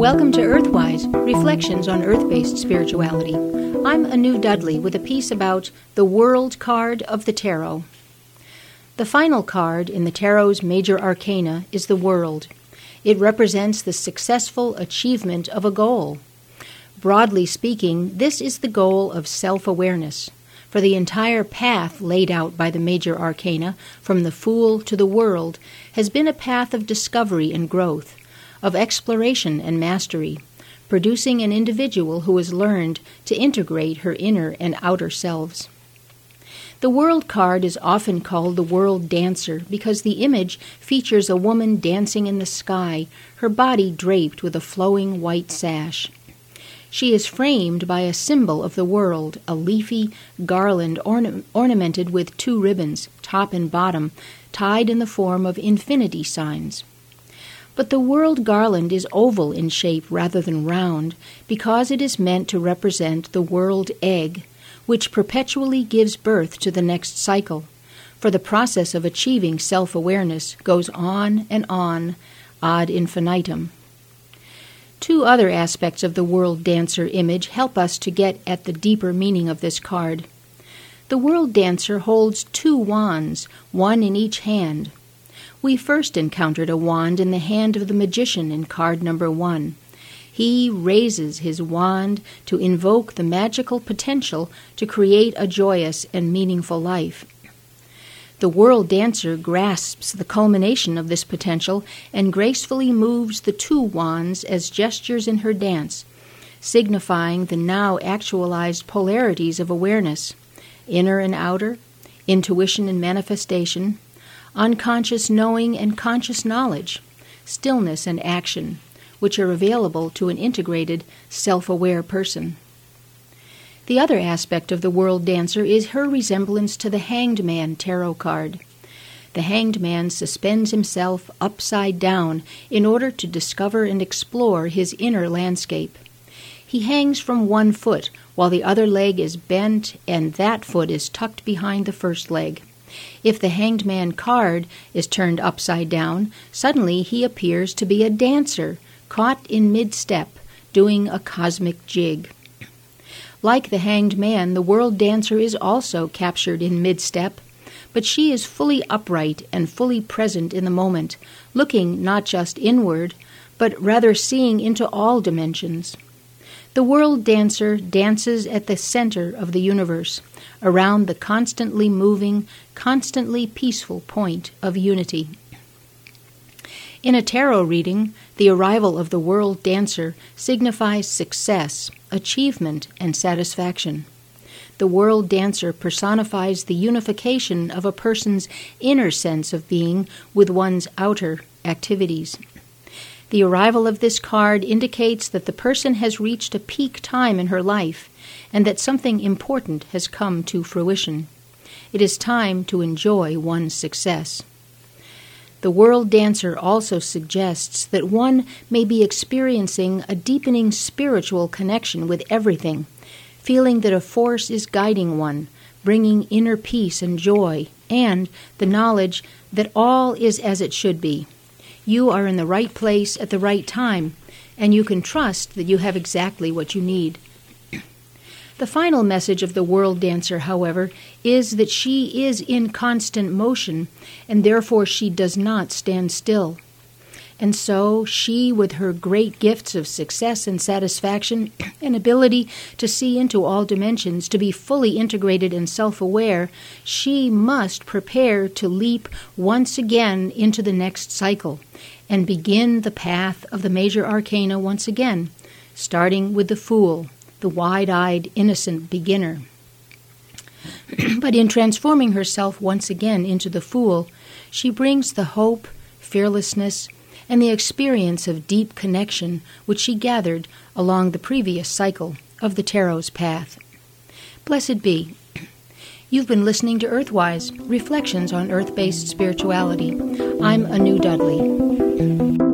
Welcome to Earthwise Reflections on Earth based Spirituality. I'm Anu Dudley with a piece about the World card of the Tarot. The final card in the Tarot's major arcana is the World. It represents the successful achievement of a goal. Broadly speaking, this is the goal of self awareness. For the entire path laid out by the major arcana, from the Fool to the World, has been a path of discovery and growth of exploration and mastery, producing an individual who has learned to integrate her inner and outer selves. The World card is often called the World Dancer because the image features a woman dancing in the sky, her body draped with a flowing white sash. She is framed by a symbol of the world, a leafy garland orna- ornamented with two ribbons, top and bottom, tied in the form of infinity signs. But the world garland is oval in shape rather than round because it is meant to represent the world egg, which perpetually gives birth to the next cycle. For the process of achieving self awareness goes on and on ad infinitum. Two other aspects of the world dancer image help us to get at the deeper meaning of this card. The world dancer holds two wands, one in each hand. We first encountered a wand in the hand of the magician in card number one. He raises his wand to invoke the magical potential to create a joyous and meaningful life. The world dancer grasps the culmination of this potential and gracefully moves the two wands as gestures in her dance, signifying the now actualized polarities of awareness inner and outer, intuition and manifestation, unconscious knowing and conscious knowledge, stillness and action, which are available to an integrated, self aware person. The other aspect of the world dancer is her resemblance to the Hanged Man tarot card. The Hanged Man suspends himself upside down in order to discover and explore his inner landscape. He hangs from one foot while the other leg is bent and that foot is tucked behind the first leg. If the hanged man card is turned upside down, suddenly he appears to be a dancer caught in mid step, doing a cosmic jig. Like the hanged man, the world dancer is also captured in mid step, but she is fully upright and fully present in the moment, looking not just inward, but rather seeing into all dimensions. The world dancer dances at the center of the universe, around the constantly moving, constantly peaceful point of unity. In a tarot reading, the arrival of the world dancer signifies success, achievement, and satisfaction. The world dancer personifies the unification of a person's inner sense of being with one's outer activities. The arrival of this card indicates that the person has reached a peak time in her life and that something important has come to fruition. It is time to enjoy one's success. The World Dancer also suggests that one may be experiencing a deepening spiritual connection with everything, feeling that a force is guiding one, bringing inner peace and joy, and the knowledge that all is as it should be you are in the right place at the right time, and you can trust that you have exactly what you need. The final message of the world dancer, however, is that she is in constant motion, and therefore she does not stand still. And so she, with her great gifts of success and satisfaction and ability to see into all dimensions, to be fully integrated and self aware, she must prepare to leap once again into the next cycle and begin the path of the major arcana once again, starting with the Fool, the wide eyed, innocent beginner. but in transforming herself once again into the Fool, she brings the hope, fearlessness, and the experience of deep connection which she gathered along the previous cycle of the Tarot's path. Blessed be. You've been listening to Earthwise Reflections on Earth based Spirituality. I'm Anu Dudley.